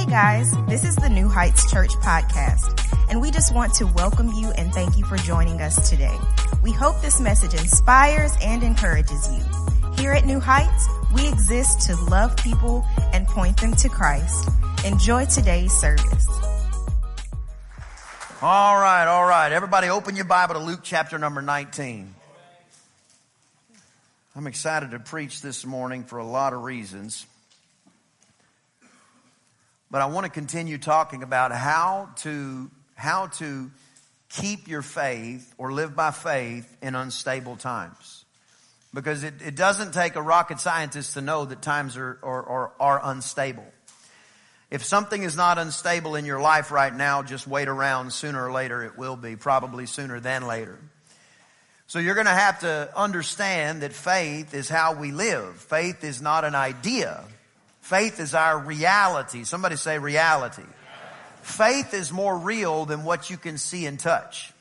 Hey guys, this is the New Heights Church podcast, and we just want to welcome you and thank you for joining us today. We hope this message inspires and encourages you. Here at New Heights, we exist to love people and point them to Christ. Enjoy today's service. All right, all right. Everybody open your Bible to Luke chapter number 19. I'm excited to preach this morning for a lot of reasons. But I want to continue talking about how to, how to keep your faith or live by faith in unstable times. Because it, it doesn't take a rocket scientist to know that times are, are, are, are unstable. If something is not unstable in your life right now, just wait around. Sooner or later it will be, probably sooner than later. So you're going to have to understand that faith is how we live. Faith is not an idea. Faith is our reality. Somebody say reality. Faith is more real than what you can see and touch.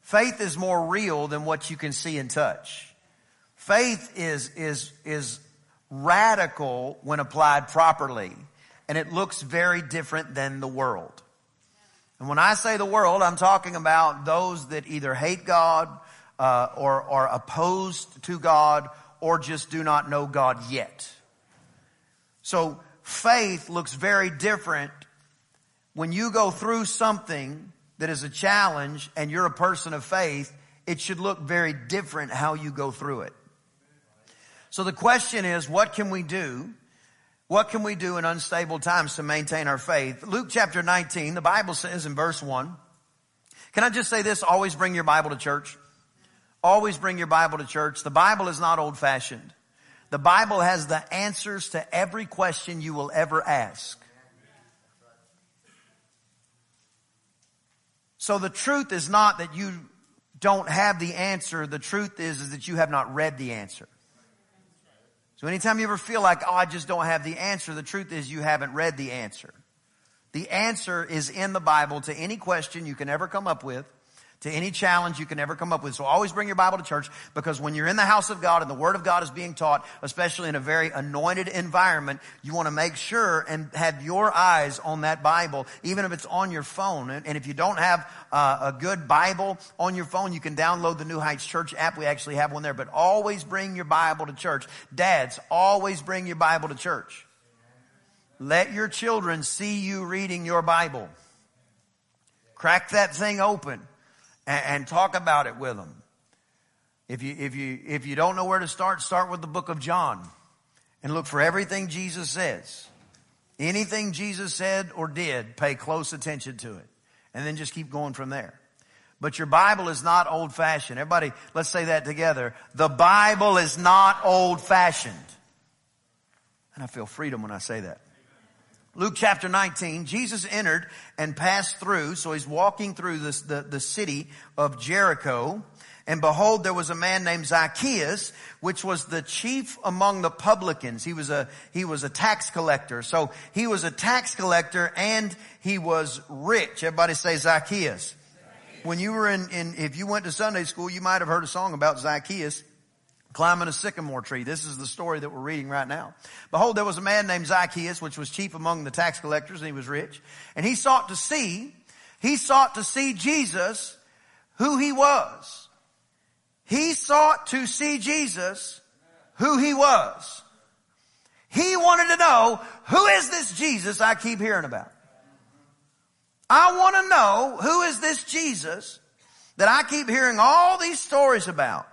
Faith is more real than what you can see and touch. Faith is, is, is radical when applied properly, and it looks very different than the world. And when I say the world, I'm talking about those that either hate God uh, or are opposed to God or just do not know God yet. So faith looks very different when you go through something that is a challenge and you're a person of faith. It should look very different how you go through it. So the question is, what can we do what can we do in unstable times to maintain our faith? Luke chapter 19, the Bible says in verse 1. Can I just say this? Always bring your Bible to church. Always bring your Bible to church. The Bible is not old fashioned. The Bible has the answers to every question you will ever ask. So the truth is not that you don't have the answer. The truth is, is that you have not read the answer. So anytime you ever feel like, oh, I just don't have the answer, the truth is you haven't read the answer. The answer is in the Bible to any question you can ever come up with to any challenge you can ever come up with. So always bring your Bible to church because when you're in the house of God and the Word of God is being taught, especially in a very anointed environment, you want to make sure and have your eyes on that Bible, even if it's on your phone. And if you don't have uh, a good Bible on your phone, you can download the New Heights Church app. We actually have one there, but always bring your Bible to church. Dads, always bring your Bible to church. Let your children see you reading your Bible. Crack that thing open and, and talk about it with them. If you, if you, if you don't know where to start, start with the book of John and look for everything Jesus says. Anything Jesus said or did, pay close attention to it. And then just keep going from there. But your Bible is not old fashioned. Everybody, let's say that together. The Bible is not old fashioned. And I feel freedom when I say that. Luke chapter 19, Jesus entered and passed through, so he's walking through this, the, the city of Jericho. And behold, there was a man named Zacchaeus, which was the chief among the publicans. He was a, he was a tax collector. So he was a tax collector and he was rich. Everybody say Zacchaeus. When you were in, in, if you went to Sunday school, you might have heard a song about Zacchaeus climbing a sycamore tree. This is the story that we're reading right now. Behold, there was a man named Zacchaeus, which was chief among the tax collectors, and he was rich. And he sought to see, he sought to see Jesus, who he was. He sought to see Jesus, who he was. He wanted to know, who is this Jesus I keep hearing about? I want to know, who is this Jesus that I keep hearing all these stories about?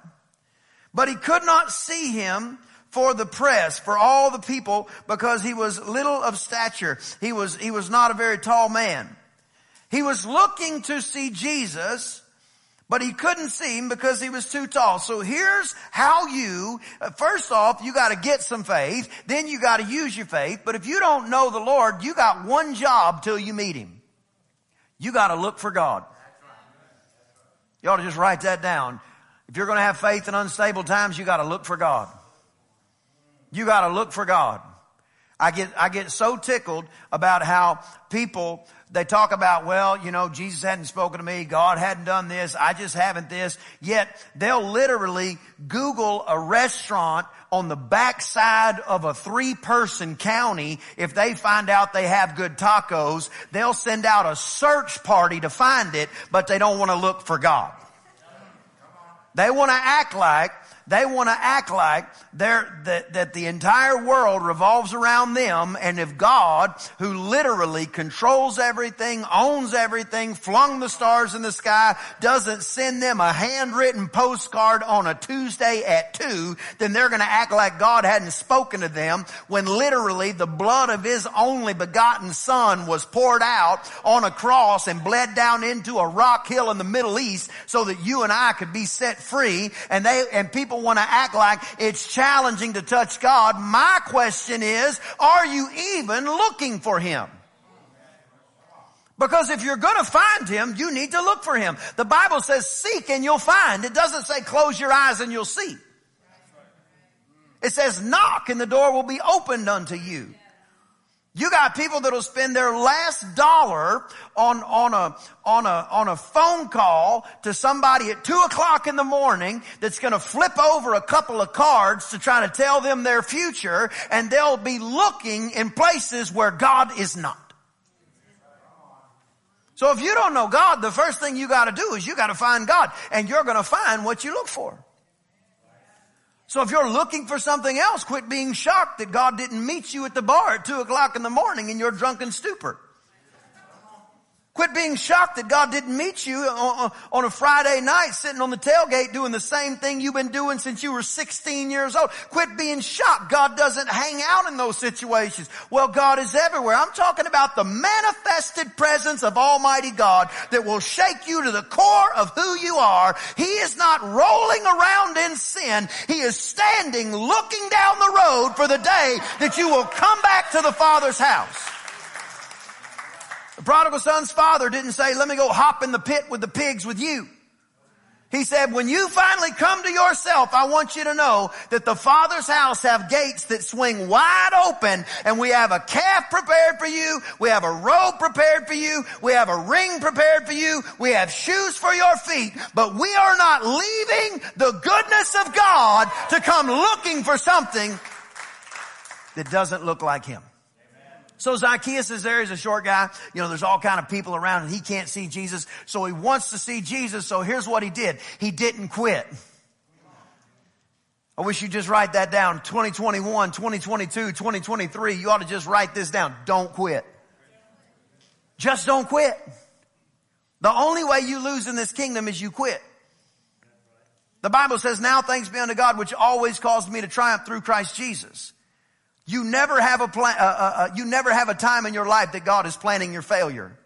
But he could not see him for the press, for all the people, because he was little of stature. He was, he was not a very tall man. He was looking to see Jesus, but he couldn't see him because he was too tall. So here's how you, uh, first off, you gotta get some faith, then you gotta use your faith, but if you don't know the Lord, you got one job till you meet him. You gotta look for God. You ought to just write that down. If you're going to have faith in unstable times, you got to look for God. You got to look for God. I get, I get so tickled about how people, they talk about, well, you know, Jesus hadn't spoken to me, God hadn't done this, I just haven't this, yet they'll literally Google a restaurant on the backside of a three person county. If they find out they have good tacos, they'll send out a search party to find it, but they don't want to look for God. They want to act like they want to act like they're, that, that the entire world revolves around them. And if God, who literally controls everything, owns everything, flung the stars in the sky, doesn't send them a handwritten postcard on a Tuesday at two, then they're going to act like God hadn't spoken to them when literally the blood of his only begotten son was poured out on a cross and bled down into a rock hill in the Middle East so that you and I could be set free. And they, and people to act like it's challenging to touch God. My question is, are you even looking for Him? Because if you're going to find Him, you need to look for Him. The Bible says seek and you'll find. It doesn't say close your eyes and you'll see. It says knock and the door will be opened unto you. You got people that'll spend their last dollar on, on a, on a, on a phone call to somebody at two o'clock in the morning that's gonna flip over a couple of cards to try to tell them their future and they'll be looking in places where God is not. So if you don't know God, the first thing you gotta do is you gotta find God and you're gonna find what you look for. So if you're looking for something else, quit being shocked that God didn't meet you at the bar at two o'clock in the morning in your drunken stupor. Quit being shocked that God didn't meet you on a Friday night sitting on the tailgate doing the same thing you've been doing since you were 16 years old. Quit being shocked. God doesn't hang out in those situations. Well, God is everywhere. I'm talking about the manifested presence of Almighty God that will shake you to the core of who you are. He is not rolling around in sin. He is standing looking down the road for the day that you will come back to the Father's house. The prodigal son's father didn't say, let me go hop in the pit with the pigs with you. He said, when you finally come to yourself, I want you to know that the Father's house have gates that swing wide open and we have a calf prepared for you. We have a robe prepared for you. We have a ring prepared for you. We have shoes for your feet, but we are not leaving the goodness of God to come looking for something that doesn't look like Him. So Zacchaeus is there. He's a short guy. You know, there's all kind of people around and he can't see Jesus. So he wants to see Jesus. So here's what he did. He didn't quit. I wish you just write that down. 2021, 2022, 2023. You ought to just write this down. Don't quit. Just don't quit. The only way you lose in this kingdom is you quit. The Bible says, now thanks be unto God, which always caused me to triumph through Christ Jesus. You never have a plan, uh, uh, uh, you never have a time in your life that God is planning your failure.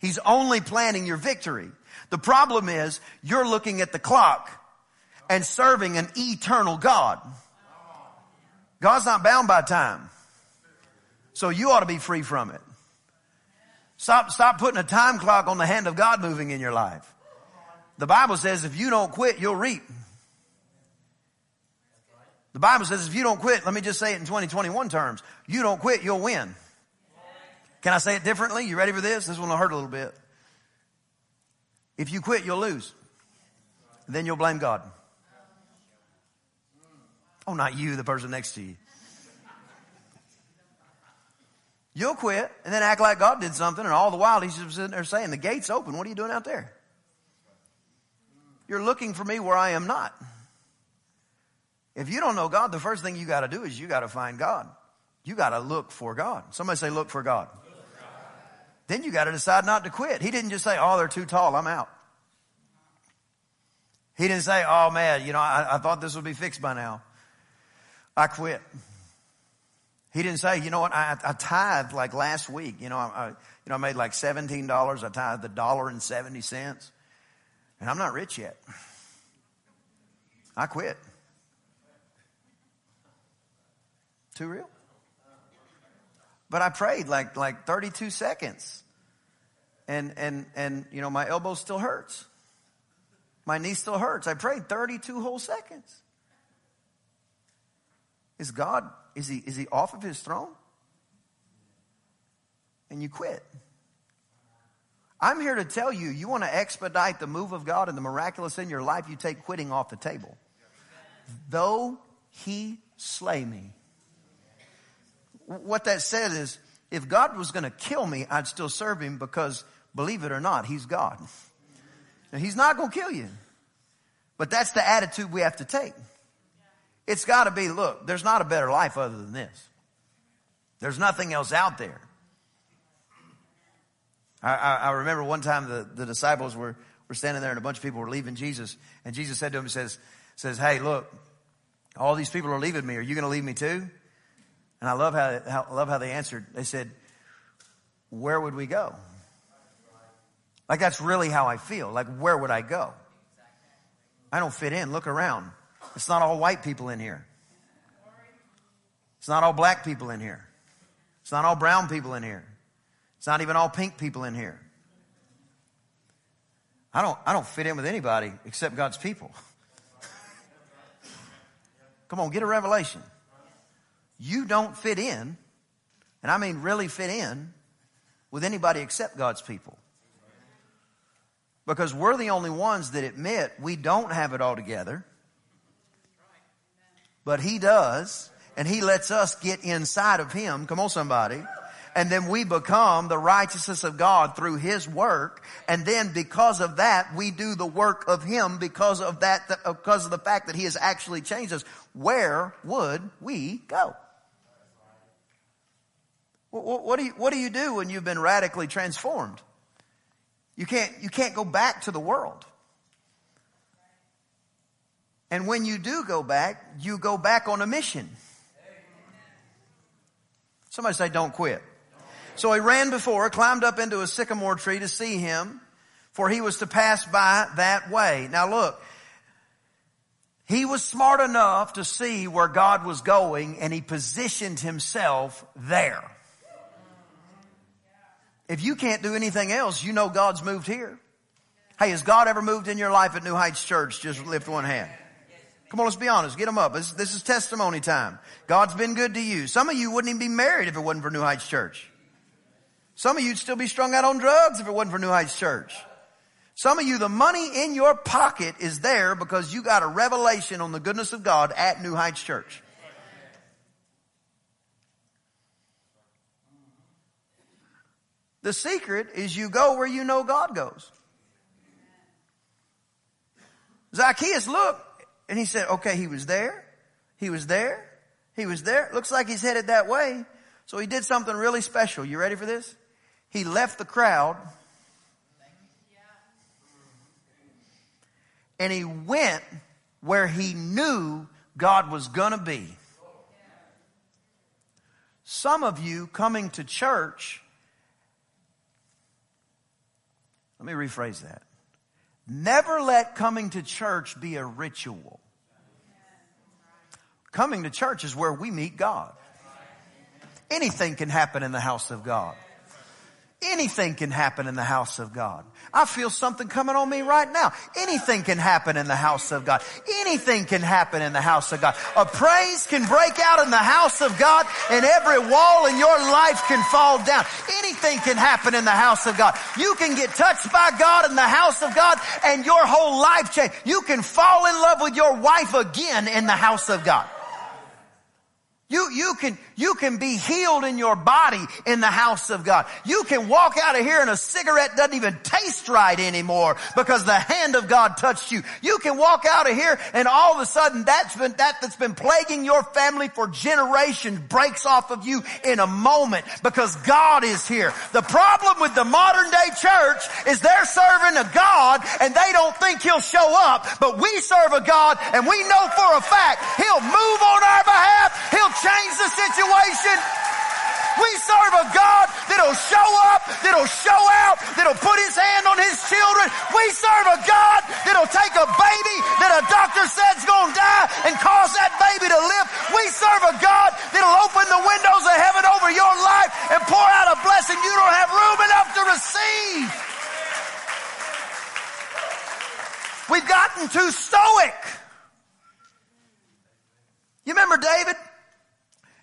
He's only planning your victory. The problem is you're looking at the clock and serving an eternal God. God's not bound by time. So you ought to be free from it. Stop, stop putting a time clock on the hand of God moving in your life. The Bible says if you don't quit, you'll reap. The Bible says if you don't quit, let me just say it in 2021 terms, you don't quit, you'll win. Can I say it differently? You ready for this? This one will hurt a little bit. If you quit, you'll lose. Then you'll blame God. Oh, not you, the person next to you. You'll quit and then act like God did something, and all the while he's just sitting there saying, The gate's open. What are you doing out there? You're looking for me where I am not. If you don't know God, the first thing you got to do is you got to find God. You got to look for God. Somebody say, look for God. Then you got to decide not to quit. He didn't just say, oh, they're too tall. I'm out. He didn't say, oh man, you know, I, I thought this would be fixed by now. I quit. He didn't say, you know what, I, I tithed like last week. You know, I, I, you know, I made like $17. I tithed a dollar and 70 cents. And I'm not rich yet. I quit. Too real? But I prayed like, like 32 seconds. And, and, and, you know, my elbow still hurts. My knee still hurts. I prayed 32 whole seconds. Is God, is he, is he off of his throne? and you quit. I'm here to tell you, you want to expedite the move of God and the miraculous in your life, you take quitting off the table. Though he slay me. What that said is, if God was going to kill me, I'd still serve him because, believe it or not, he's God. Now, he's not going to kill you. But that's the attitude we have to take. It's got to be, look, there's not a better life other than this. There's nothing else out there. I, I, I remember one time the, the disciples were, were standing there and a bunch of people were leaving Jesus. And Jesus said to them, says, says, Hey, look, all these people are leaving me. Are you going to leave me too? And I love how, how, love how they answered. They said, where would we go? Like that's really how I feel. Like where would I go? I don't fit in. Look around. It's not all white people in here. It's not all black people in here. It's not all brown people in here. It's not even all pink people in here. I don't, I don't fit in with anybody except God's people. Come on, get a revelation. You don't fit in, and I mean really fit in, with anybody except God's people. Because we're the only ones that admit we don't have it all together. But He does, and He lets us get inside of Him. Come on, somebody and then we become the righteousness of God through His work. And then because of that, we do the work of Him because of that, because of the fact that He has actually changed us. Where would we go? What do you, what do you do when you've been radically transformed? You can't, you can't go back to the world. And when you do go back, you go back on a mission. Somebody say, don't quit. So he ran before, climbed up into a sycamore tree to see him, for he was to pass by that way. Now look, he was smart enough to see where God was going and he positioned himself there. If you can't do anything else, you know God's moved here. Hey, has God ever moved in your life at New Heights Church? Just lift one hand. Come on, let's be honest. Get them up. This, this is testimony time. God's been good to you. Some of you wouldn't even be married if it wasn't for New Heights Church. Some of you'd still be strung out on drugs if it wasn't for New Heights Church. Some of you, the money in your pocket is there because you got a revelation on the goodness of God at New Heights Church. The secret is you go where you know God goes. Zacchaeus looked and he said, okay, he was there. He was there. He was there. Looks like he's headed that way. So he did something really special. You ready for this? He left the crowd and he went where he knew God was going to be. Some of you coming to church, let me rephrase that. Never let coming to church be a ritual. Coming to church is where we meet God. Anything can happen in the house of God. Anything can happen in the house of God. I feel something coming on me right now. Anything can happen in the house of God. Anything can happen in the house of God. A praise can break out in the house of God and every wall in your life can fall down. Anything can happen in the house of God. You can get touched by God in the house of God and your whole life change. You can fall in love with your wife again in the house of God. You, you can, you can be healed in your body in the house of God. You can walk out of here and a cigarette doesn't even taste right anymore because the hand of God touched you. You can walk out of here and all of a sudden that's been, that that's been plaguing your family for generations breaks off of you in a moment because God is here. The problem with the modern day church is they're serving a God and they don't think he'll show up, but we serve a God and we know for a fact he'll move on our behalf. He'll change the situation. We serve a God that'll show up, that'll show out, that'll put his hand on his children. We serve a God that'll take a baby that a doctor said's gonna die and cause that baby to live. We serve a God that'll open the windows of heaven over your life and pour out a blessing you don't have room enough to receive. We've gotten too stoic. You remember David?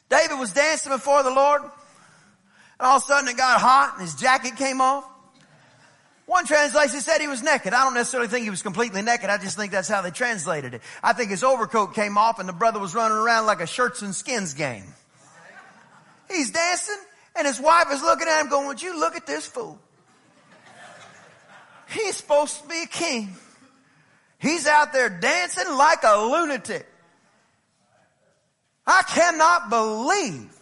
David was dancing before the Lord. And all of a sudden it got hot and his jacket came off. One translation said he was naked. I don't necessarily think he was completely naked. I just think that's how they translated it. I think his overcoat came off and the brother was running around like a shirts and skins game. He's dancing and his wife is looking at him going, would you look at this fool? He's supposed to be a king. He's out there dancing like a lunatic. Cannot believe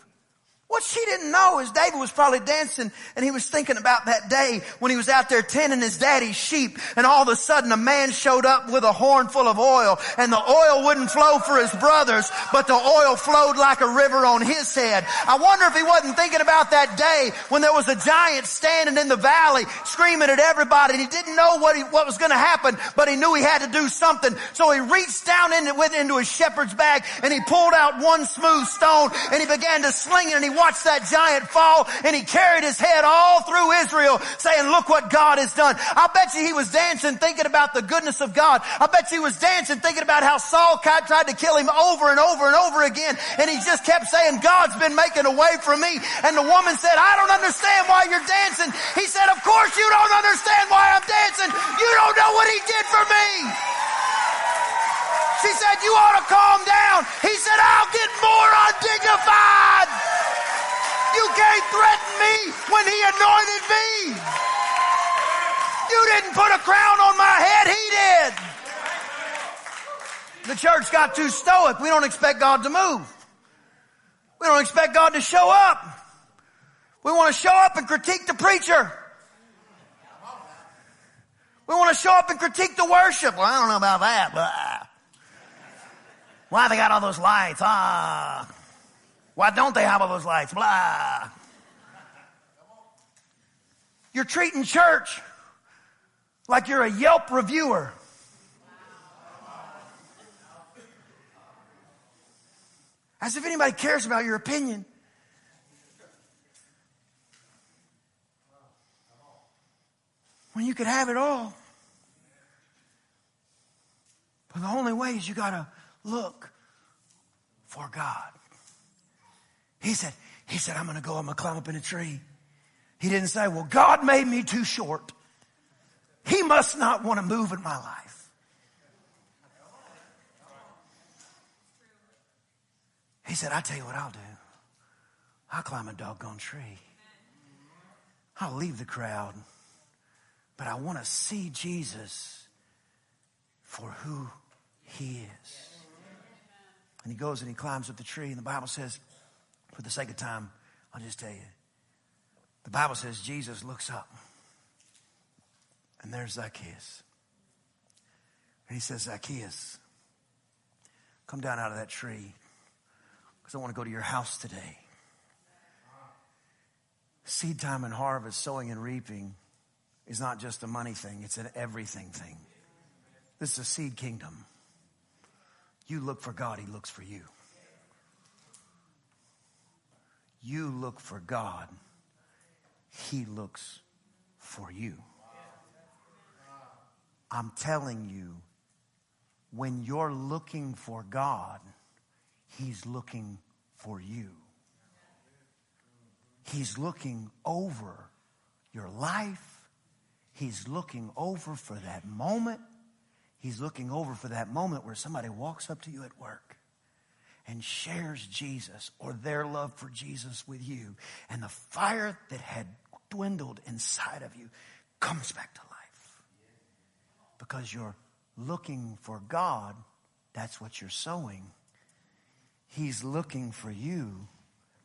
what she didn't know is David was probably dancing and he was thinking about that day when he was out there tending his daddy's sheep and all of a sudden a man showed up with a horn full of oil and the oil wouldn't flow for his brothers, but the oil flowed like a river on his head. I wonder if he wasn't thinking about that day when there was a giant standing in the valley screaming at everybody and he didn't know what he, what was going to happen, but he knew he had to do something. So he reached down into, into his shepherd's bag and he pulled out one smooth stone and he began to sling it and he watched that giant fall and he carried his head all through Israel saying, look what God has done. I bet you he was dancing thinking about the goodness of God. I bet you he was dancing thinking about how Saul tried to kill him over and over and over again. And he just kept saying, God's been making a way for me. And the woman said, I don't understand why you're dancing. He said, of course you don't understand why I'm dancing. You don't know what he did for me. She said, you ought to calm down. He said, I'll get more undignified. You can't threaten me when he anointed me. You didn't put a crown on my head, he did. The church got too stoic. We don't expect God to move. We don't expect God to show up. We want to show up and critique the preacher. We want to show up and critique the worship. Well, I don't know about that, but why they got all those lights? Ah. Why don't they have all those lights? Blah. You're treating church like you're a Yelp reviewer. As if anybody cares about your opinion. When you could have it all. But the only way is you gotta look for God. He said, he said, I'm going to go, I'm going to climb up in a tree. He didn't say, well, God made me too short. He must not want to move in my life. He said, I tell you what I'll do. I'll climb a doggone tree. I'll leave the crowd, but I want to see Jesus for who he is. And he goes and he climbs up the tree, and the Bible says, for the sake of time, I'll just tell you. The Bible says Jesus looks up, and there's Zacchaeus. And he says, Zacchaeus, come down out of that tree because I want to go to your house today. Seed time and harvest, sowing and reaping is not just a money thing, it's an everything thing. This is a seed kingdom. You look for God, He looks for you. You look for God, He looks for you. I'm telling you, when you're looking for God, He's looking for you. He's looking over your life. He's looking over for that moment He's looking over for that moment where somebody walks up to you at work and shares Jesus or their love for Jesus with you. And the fire that had dwindled inside of you comes back to life. Because you're looking for God, that's what you're sowing. He's looking for you,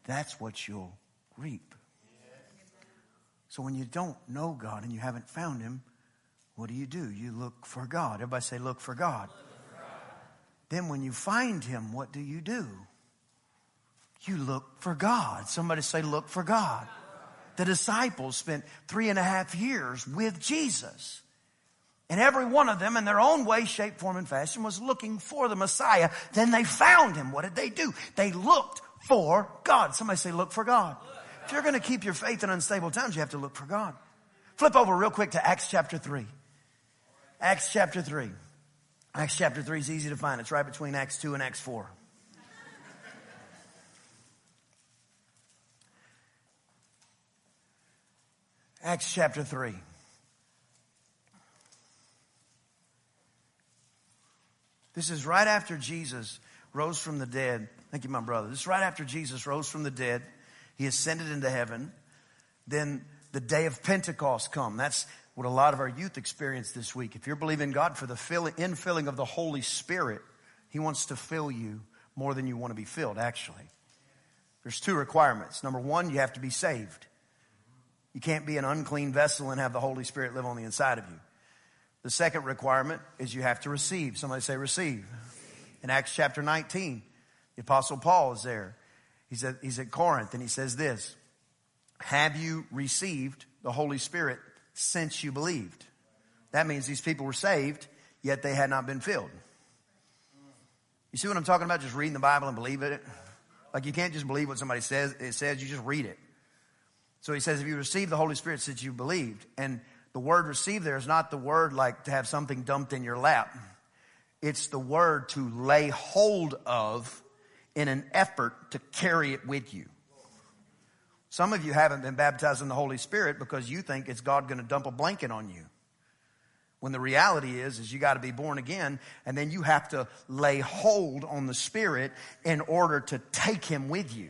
that's what you'll reap. So when you don't know God and you haven't found Him, what do you do? You look for God. Everybody say, look for God. Look. Then when you find Him, what do you do? You look for God. Somebody say, look for God. The disciples spent three and a half years with Jesus. And every one of them, in their own way, shape, form, and fashion, was looking for the Messiah. Then they found him. What did they do? They looked for God. Somebody say, look for God. If you're going to keep your faith in unstable times, you have to look for God. Flip over real quick to Acts chapter 3. Acts chapter 3. Acts chapter 3 is easy to find. It's right between Acts 2 and Acts 4. Acts chapter 3. This is right after Jesus rose from the dead. Thank you, my brother. This is right after Jesus rose from the dead. He ascended into heaven. Then the day of Pentecost come. That's what a lot of our youth experience this week. If you're believing God for the filling, infilling of the Holy Spirit, He wants to fill you more than you want to be filled, actually. There's two requirements. Number one, you have to be saved. You can't be an unclean vessel and have the Holy Spirit live on the inside of you. The second requirement is you have to receive. Somebody say receive. In Acts chapter 19, the apostle Paul is there. He's at, he's at Corinth and he says this, have you received the Holy Spirit since you believed? That means these people were saved, yet they had not been filled. You see what I'm talking about? Just reading the Bible and believe it. Like you can't just believe what somebody says. It says you just read it. So he says, if you receive the Holy Spirit since you believed, and the word receive there is not the word like to have something dumped in your lap. It's the word to lay hold of in an effort to carry it with you. Some of you haven't been baptized in the Holy Spirit because you think it's God going to dump a blanket on you. When the reality is, is you got to be born again and then you have to lay hold on the Spirit in order to take Him with you.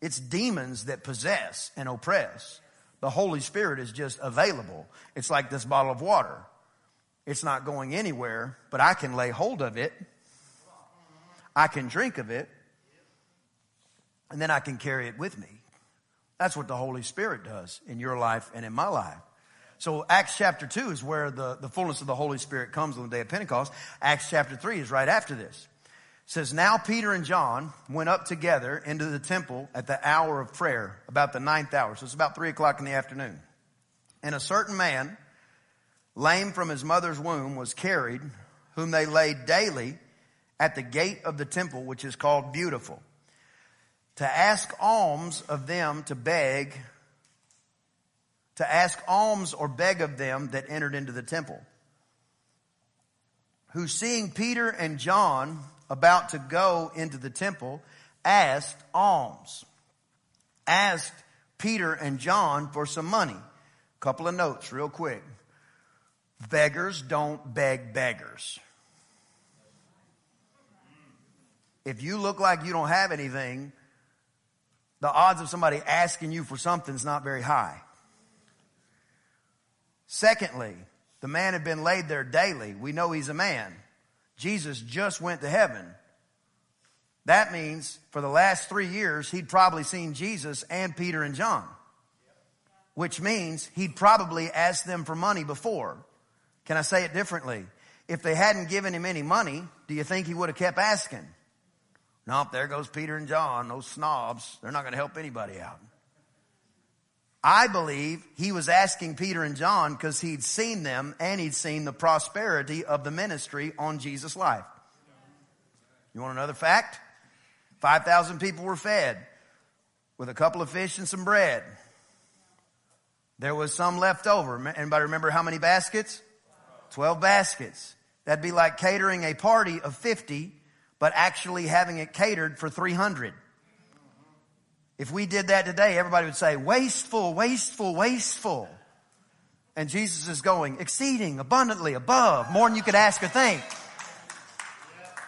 It's demons that possess and oppress. The Holy Spirit is just available. It's like this bottle of water. It's not going anywhere, but I can lay hold of it. I can drink of it. And then I can carry it with me. That's what the Holy Spirit does in your life and in my life. So Acts chapter 2 is where the, the fullness of the Holy Spirit comes on the day of Pentecost. Acts chapter 3 is right after this says, Now Peter and John went up together into the temple at the hour of prayer, about the ninth hour. So it's about three o'clock in the afternoon. And a certain man, lame from his mother's womb, was carried, whom they laid daily at the gate of the temple, which is called Beautiful, to ask alms of them to beg, to ask alms or beg of them that entered into the temple. Who seeing Peter and John about to go into the temple asked alms, asked Peter and John for some money. Couple of notes real quick. Beggars don't beg beggars. If you look like you don't have anything, the odds of somebody asking you for something is not very high. Secondly, the man had been laid there daily. We know he's a man. Jesus just went to heaven. That means for the last three years, he'd probably seen Jesus and Peter and John, which means he'd probably asked them for money before. Can I say it differently? If they hadn't given him any money, do you think he would have kept asking? Nope, there goes Peter and John, those snobs. They're not going to help anybody out. I believe he was asking Peter and John because he'd seen them and he'd seen the prosperity of the ministry on Jesus' life. You want another fact? 5,000 people were fed with a couple of fish and some bread. There was some left over. Anybody remember how many baskets? 12 baskets. That'd be like catering a party of 50, but actually having it catered for 300. If we did that today, everybody would say, wasteful, wasteful, wasteful. And Jesus is going, exceeding, abundantly, above, more than you could ask or think.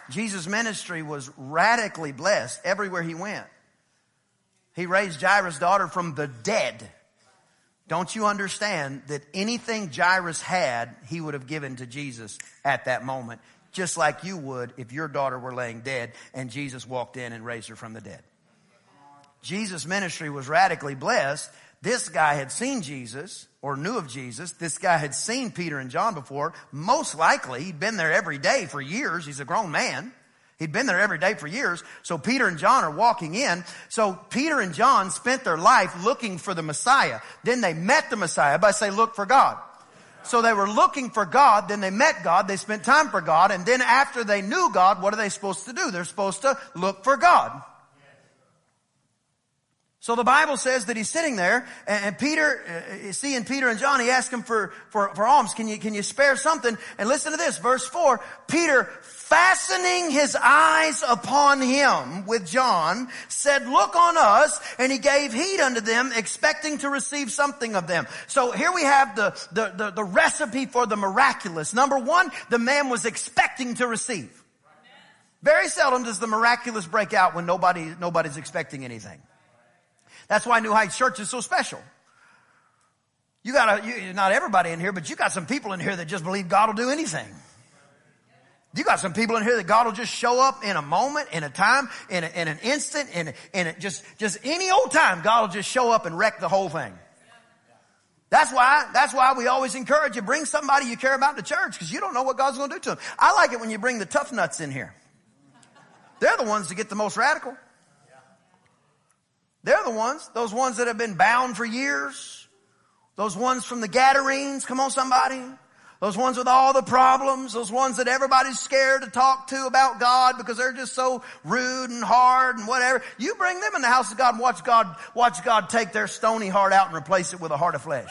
Jesus' ministry was radically blessed everywhere he went. He raised Jairus' daughter from the dead. Don't you understand that anything Jairus had, he would have given to Jesus at that moment, just like you would if your daughter were laying dead and Jesus walked in and raised her from the dead. Jesus' ministry was radically blessed. This guy had seen Jesus or knew of Jesus. This guy had seen Peter and John before. Most likely, he'd been there every day for years. He's a grown man. He'd been there every day for years. So Peter and John are walking in. So Peter and John spent their life looking for the Messiah. Then they met the Messiah by say, look for God. So they were looking for God, then they met God, they spent time for God, and then after they knew God, what are they supposed to do? They're supposed to look for God. So the Bible says that he's sitting there, and Peter, uh, seeing Peter and John, he asked him for, for, for alms. Can you, can you spare something? And listen to this, verse four. Peter, fastening his eyes upon him with John, said, look on us, and he gave heed unto them, expecting to receive something of them. So here we have the, the, the, the recipe for the miraculous. Number one, the man was expecting to receive. Very seldom does the miraculous break out when nobody, nobody's expecting anything. That's why New Heights Church is so special. You got a, not everybody in here, but you got some people in here that just believe God will do anything. You got some people in here that God will just show up in a moment, in a time, in, a, in an instant, in, in a, just, just any old time, God will just show up and wreck the whole thing. That's why, that's why we always encourage you, bring somebody you care about to church, because you don't know what God's going to do to them. I like it when you bring the tough nuts in here. They're the ones that get the most radical. They're the ones, those ones that have been bound for years. Those ones from the Gadarenes. Come on somebody. Those ones with all the problems. Those ones that everybody's scared to talk to about God because they're just so rude and hard and whatever. You bring them in the house of God and watch God, watch God take their stony heart out and replace it with a heart of flesh.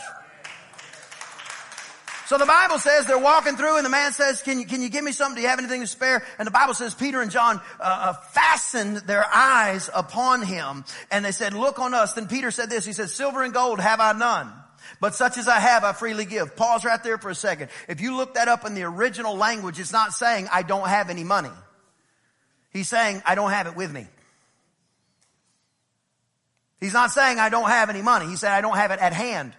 So the Bible says they're walking through and the man says, can you, can you give me something? Do you have anything to spare? And the Bible says Peter and John uh, uh, fastened their eyes upon him and they said, look on us. Then Peter said this, he said, silver and gold have I none. But such as I have, I freely give. Pause right there for a second. If you look that up in the original language, it's not saying I don't have any money. He's saying I don't have it with me. He's not saying I don't have any money. He said I don't have it at hand.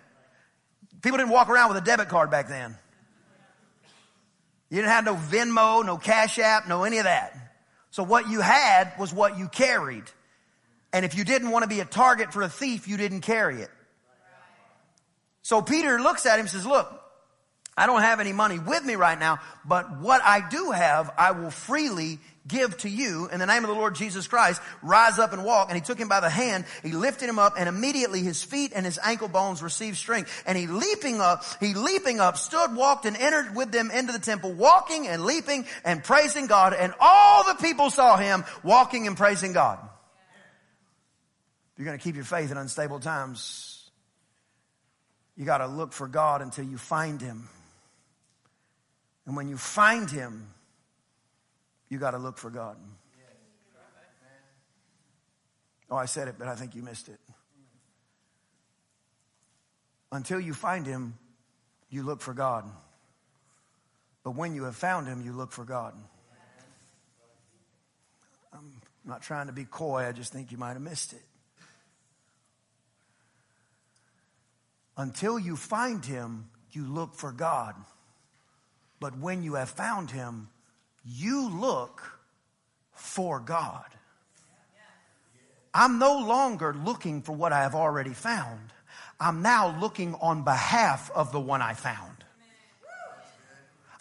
People didn't walk around with a debit card back then. You didn't have no Venmo, no Cash App, no any of that. So what you had was what you carried. And if you didn't want to be a target for a thief, you didn't carry it. So Peter looks at him and says, look, I don't have any money with me right now, but what I do have, I will freely give to you in the name of the Lord Jesus Christ, rise up and walk. And he took him by the hand, he lifted him up, and immediately his feet and his ankle bones received strength. And he leaping up, he leaping up, stood, walked, and entered with them into the temple, walking and leaping and praising God. And all the people saw him walking and praising God. You're going to keep your faith in unstable times, you got to look for God until you find him. And when you find him, you got to look for God. Oh, I said it, but I think you missed it. Until you find him, you look for God. But when you have found him, you look for God. I'm not trying to be coy, I just think you might have missed it. Until you find him, you look for God. But when you have found him, you look for God. I'm no longer looking for what I have already found. I'm now looking on behalf of the one I found.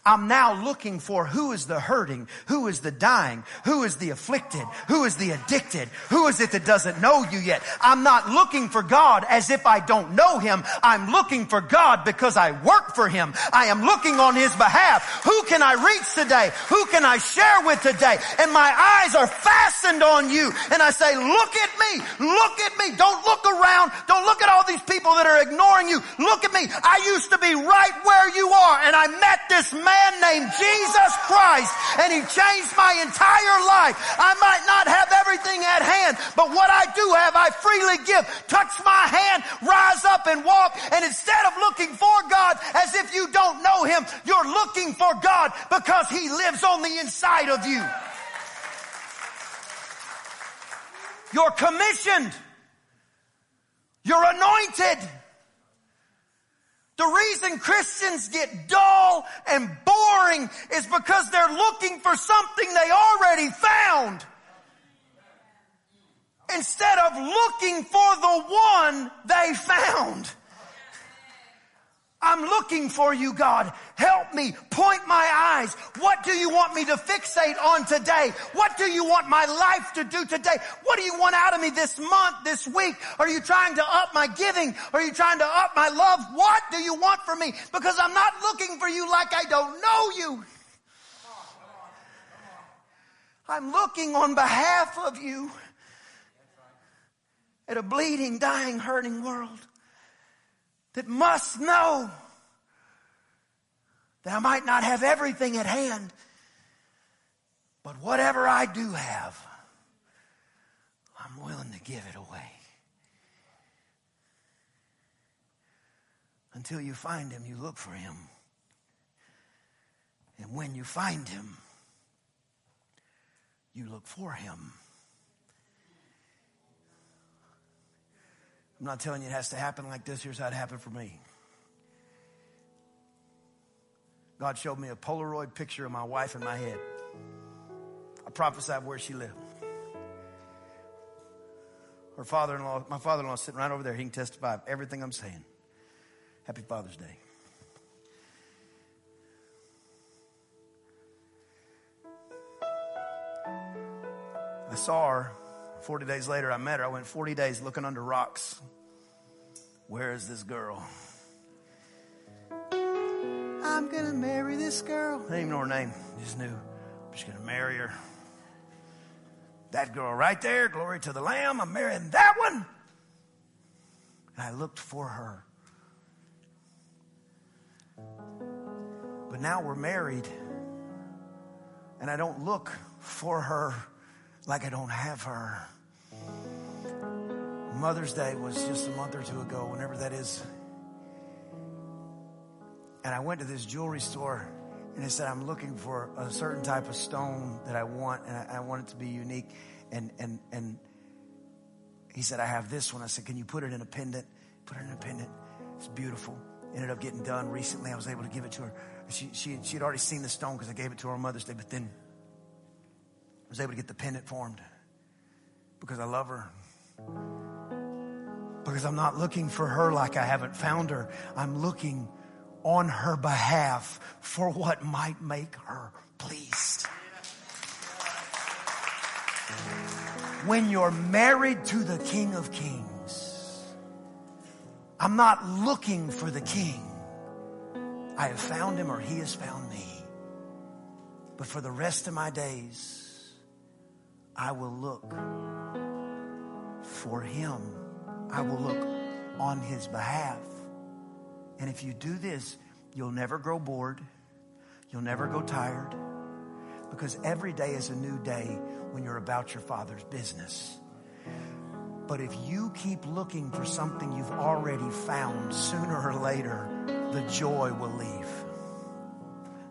I'm now looking for who is the hurting, who is the dying, who is the afflicted, who is the addicted, who is it that doesn't know you yet. I'm not looking for God as if I don't know Him. I'm looking for God because I work for Him. I am looking on His behalf. Who can I reach today? Who can I share with today? And my eyes are fastened on you. And I say, look at me, look at me. Don't look around. Don't look at all these people that are ignoring you. Look at me. I used to be right where you are and I met this man man named Jesus Christ and he changed my entire life. I might not have everything at hand, but what I do have, I freely give. Touch my hand, rise up and walk. And instead of looking for God as if you don't know him, you're looking for God because he lives on the inside of you. You're commissioned. You're anointed. The reason Christians get dull and boring is because they're looking for something they already found. Instead of looking for the one they found. I'm looking for you, God. Help me. Point my eyes. What do you want me to fixate on today? What do you want my life to do today? What do you want out of me this month, this week? Are you trying to up my giving? Are you trying to up my love? What do you want from me? Because I'm not looking for you like I don't know you. I'm looking on behalf of you. at a bleeding, dying, hurting world that must know that I might not have everything at hand, but whatever I do have, I'm willing to give it away. Until you find him, you look for him. And when you find him, you look for him. I'm not telling you it has to happen like this. Here's how it happened for me. God showed me a Polaroid picture of my wife in my head. I prophesied where she lived. Her father-in-law, my father-in-law sitting right over there. He can testify of everything I'm saying. Happy Father's Day. I saw her 40 days later. I met her. I went 40 days looking under rocks. Where is this girl? I'm to marry this girl. I didn't even know her name. I just knew I'm just to marry her. That girl right there, glory to the Lamb. I'm marrying that one. And I looked for her. But now we're married, and I don't look for her like I don't have her. Mother's Day was just a month or two ago, whenever that is. And I went to this jewelry store and I said, I'm looking for a certain type of stone that I want, and I, I want it to be unique. And, and, and he said, I have this one. I said, Can you put it in a pendant? Put it in a pendant. It's beautiful. Ended up getting done recently. I was able to give it to her. She, she, she had already seen the stone because I gave it to her on Mother's Day, but then I was able to get the pendant formed because I love her. Because I'm not looking for her like I haven't found her. I'm looking on her behalf for what might make her pleased. When you're married to the King of Kings, I'm not looking for the King. I have found him or he has found me. But for the rest of my days, I will look for him. I will look on his behalf. And if you do this, you'll never grow bored. You'll never go tired. Because every day is a new day when you're about your Father's business. But if you keep looking for something you've already found, sooner or later, the joy will leave.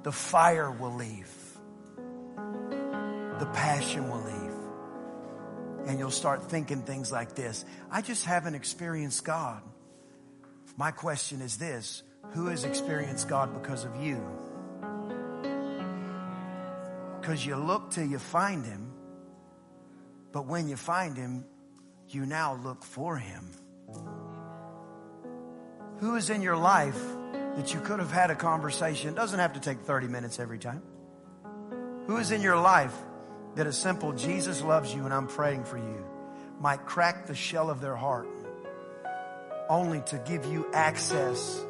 The fire will leave. The passion will leave. And you'll start thinking things like this I just haven't experienced God. My question is this Who has experienced God because of you? Because you look till you find Him, but when you find Him, you now look for Him. Who is in your life that you could have had a conversation? Doesn't have to take 30 minutes every time. Who is in your life that a simple Jesus loves you and I'm praying for you might crack the shell of their heart only to give you access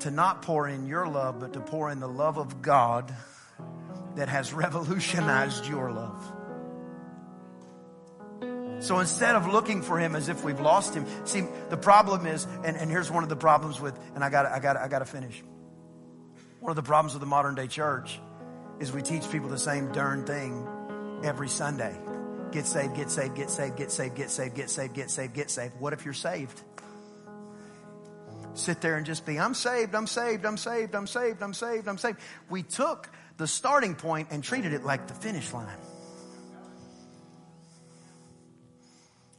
to not pour in your love, but to pour in the love of God that has revolutionized your love. So instead of looking for him as if we've lost him, see, the problem is, and, and here's one of the problems with, and I gotta, I gotta, I got to finish. One of the problems with the modern day church is we teach people the same darn thing every Sunday. Get saved, get saved, get saved, get saved, get saved, get saved, get saved, get saved. What if you're saved? sit there and just be, I'm saved, I'm saved, I'm saved, I'm saved, I'm saved, I'm saved. We took the starting point and treated it like the finish line.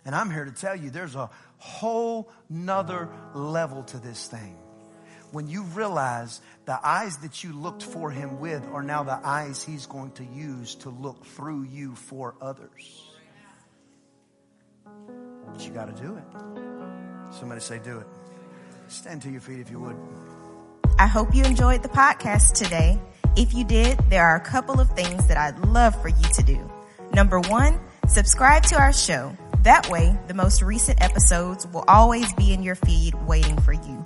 And I'm here to tell you there's a whole nother level to this thing. When you realize the eyes that you looked for him with are now the eyes he's going to use to look through you for others. But you got to do it. Somebody say, do it. Stand to your feet if you would. I hope you enjoyed the podcast today. If you did, there are a couple of things that I'd love for you to do. Number one, subscribe to our show. That way, the most recent episodes will always be in your feed waiting for you,